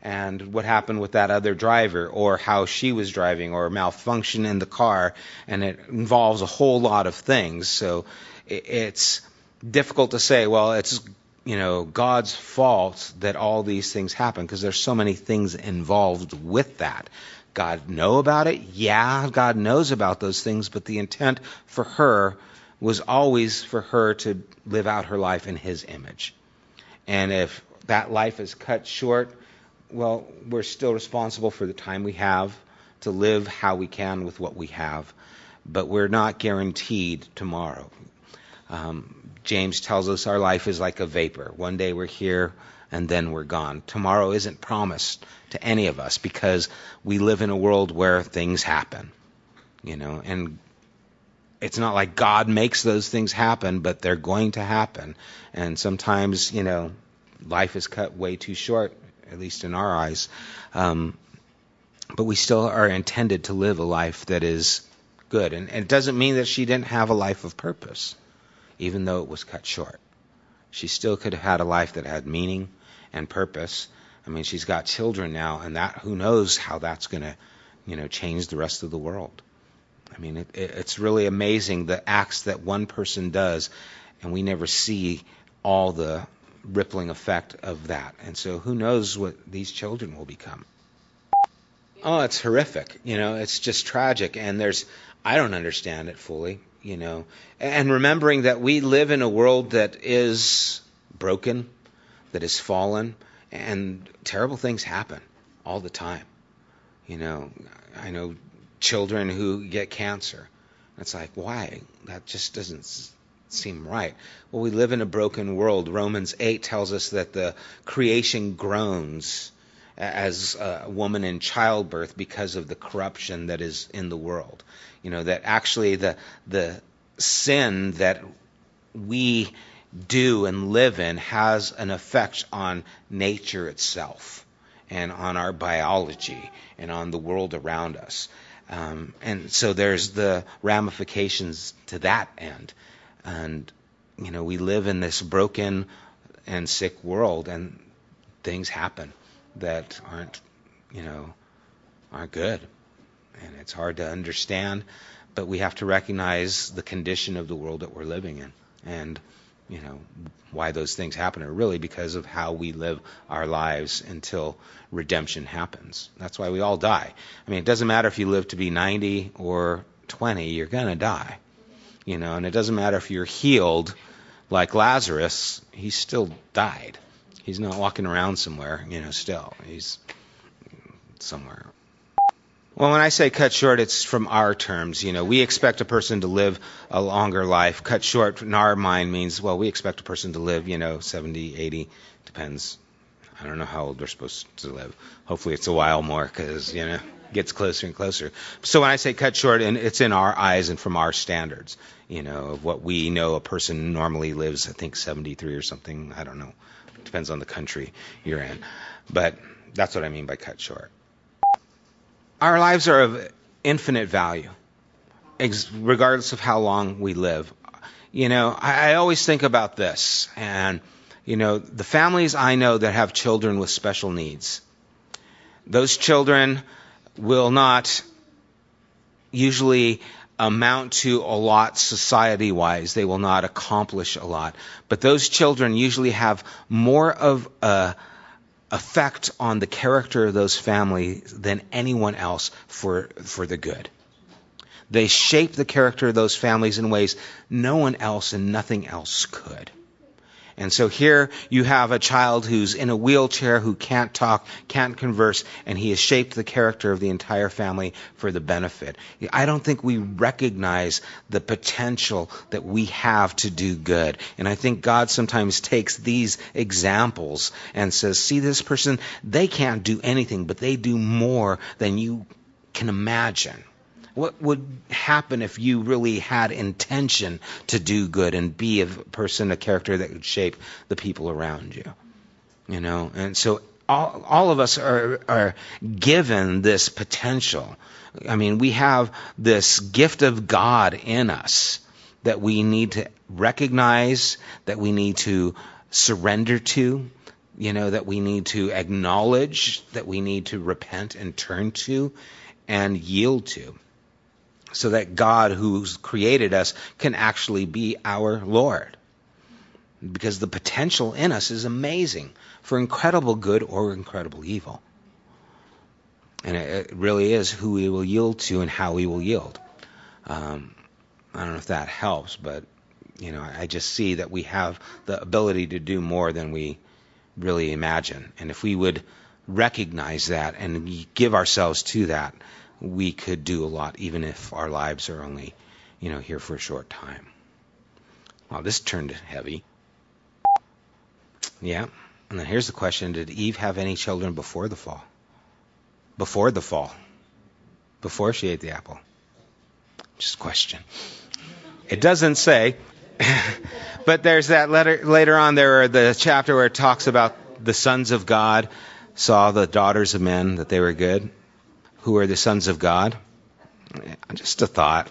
and what happened with that other driver or how she was driving or malfunction in the car and it involves a whole lot of things. So it's difficult to say well it's you know God's fault that all these things happen because there's so many things involved with that. God know about it? Yeah God knows about those things but the intent for her was always for her to live out her life in his image and if that life is cut short well, we're still responsible for the time we have to live how we can with what we have, but we're not guaranteed tomorrow. Um, James tells us our life is like a vapor. One day we're here and then we're gone. Tomorrow isn't promised to any of us because we live in a world where things happen, you know, and it's not like God makes those things happen, but they're going to happen. And sometimes, you know, life is cut way too short at least in our eyes. Um, but we still are intended to live a life that is good. And, and, it doesn't mean that she didn't have a life of purpose, even though it was cut short. She still could have had a life that had meaning and purpose. I mean, she's got children now, and that who knows how that's going to, you know, change the rest of the world. I mean, it, it, it's really amazing the acts that one person does, and we never see all the rippling effect of that. And so who knows what these children will become. Oh, it's horrific. You know, it's just tragic. And there's, I don't understand it fully. you know, and remembering that we live in a world that is broken, that is fallen, and terrible things happen all the time. You know, I know children who get cancer. It's like, why? That just doesn't seem right. Well, we live in a broken world. Romans 8 tells us that the creation groans as a woman in childbirth because of the corruption that is in the world. You know, that actually the, the sin that we do and live in has an effect on nature itself and on our biology and on the world around us. Um, and so there's the ramifications to that end. And, you know, we live in this broken and sick world, and things happen that aren't, you know, aren't good. And it's hard to understand, but we have to recognize the condition of the world that we're living in. And, you know, why those things happen are really because of how we live our lives until redemption happens. That's why we all die. I mean, it doesn't matter if you live to be 90 or 20, you're going to die. You know, and it doesn't matter if you're healed like Lazarus, he still died. He's not walking around somewhere, you know, still. He's somewhere. Well, when I say cut short, it's from our terms. You know, we expect a person to live a longer life. Cut short in our mind means, well, we expect a person to live, you know, 70, 80, depends. I don't know how old they're supposed to live. Hopefully it's a while more because, you know, it gets closer and closer. So when I say cut short, and it's in our eyes and from our standards, you know, of what we know a person normally lives, I think 73 or something. I don't know. Depends on the country you're in. But that's what I mean by cut short. Our lives are of infinite value, regardless of how long we live. You know, I, I always think about this, and, you know, the families I know that have children with special needs, those children will not usually amount to a lot society wise. They will not accomplish a lot. But those children usually have more of a effect on the character of those families than anyone else for, for the good. They shape the character of those families in ways no one else and nothing else could. And so here you have a child who's in a wheelchair, who can't talk, can't converse, and he has shaped the character of the entire family for the benefit. I don't think we recognize the potential that we have to do good. And I think God sometimes takes these examples and says, see this person, they can't do anything, but they do more than you can imagine. What would happen if you really had intention to do good and be a person, a character that would shape the people around you? You know, and so all, all of us are, are given this potential. I mean, we have this gift of God in us that we need to recognize, that we need to surrender to, you know, that we need to acknowledge, that we need to repent and turn to and yield to so that God, who's created us, can actually be our Lord. Because the potential in us is amazing for incredible good or incredible evil. And it really is who we will yield to and how we will yield. Um, I don't know if that helps, but you know, I just see that we have the ability to do more than we really imagine. And if we would recognize that and give ourselves to that, we could do a lot, even if our lives are only, you know, here for a short time. Well, this turned heavy. Yeah. And then here's the question Did Eve have any children before the fall? Before the fall? Before she ate the apple? Just question. It doesn't say. [LAUGHS] but there's that letter later on there are the chapter where it talks about the sons of God saw the daughters of men that they were good who are the sons of God? Just a thought.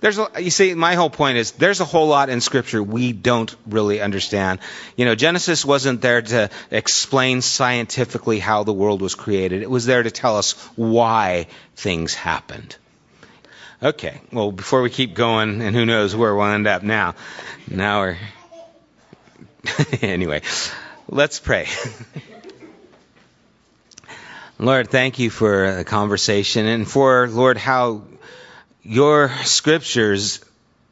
There's a, you see, my whole point is there's a whole lot in Scripture we don't really understand. You know, Genesis wasn't there to explain scientifically how the world was created. It was there to tell us why things happened. Okay, well, before we keep going, and who knows where we'll end up now. Now we're. [LAUGHS] anyway, let's pray. [LAUGHS] Lord, thank you for the conversation and for, Lord, how your scriptures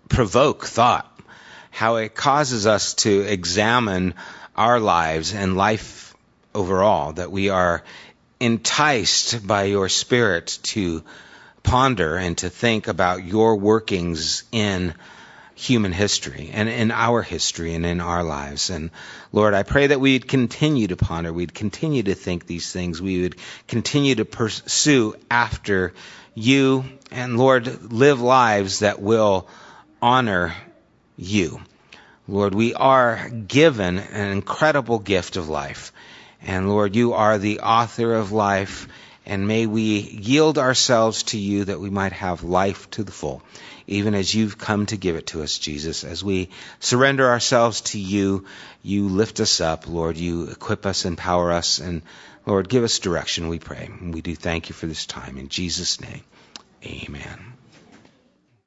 provoke thought, how it causes us to examine our lives and life overall, that we are enticed by your Spirit to ponder and to think about your workings in human history and in our history and in our lives. And Lord, I pray that we'd continue to ponder, we'd continue to think these things, we would continue to pursue after you, and Lord, live lives that will honor you. Lord, we are given an incredible gift of life. And Lord, you are the author of life, and may we yield ourselves to you that we might have life to the full, even as you've come to give it to us, Jesus. As we surrender ourselves to you, you lift us up, Lord. You equip us, empower us, and Lord, give us direction, we pray. We do thank you for this time. In Jesus' name, amen.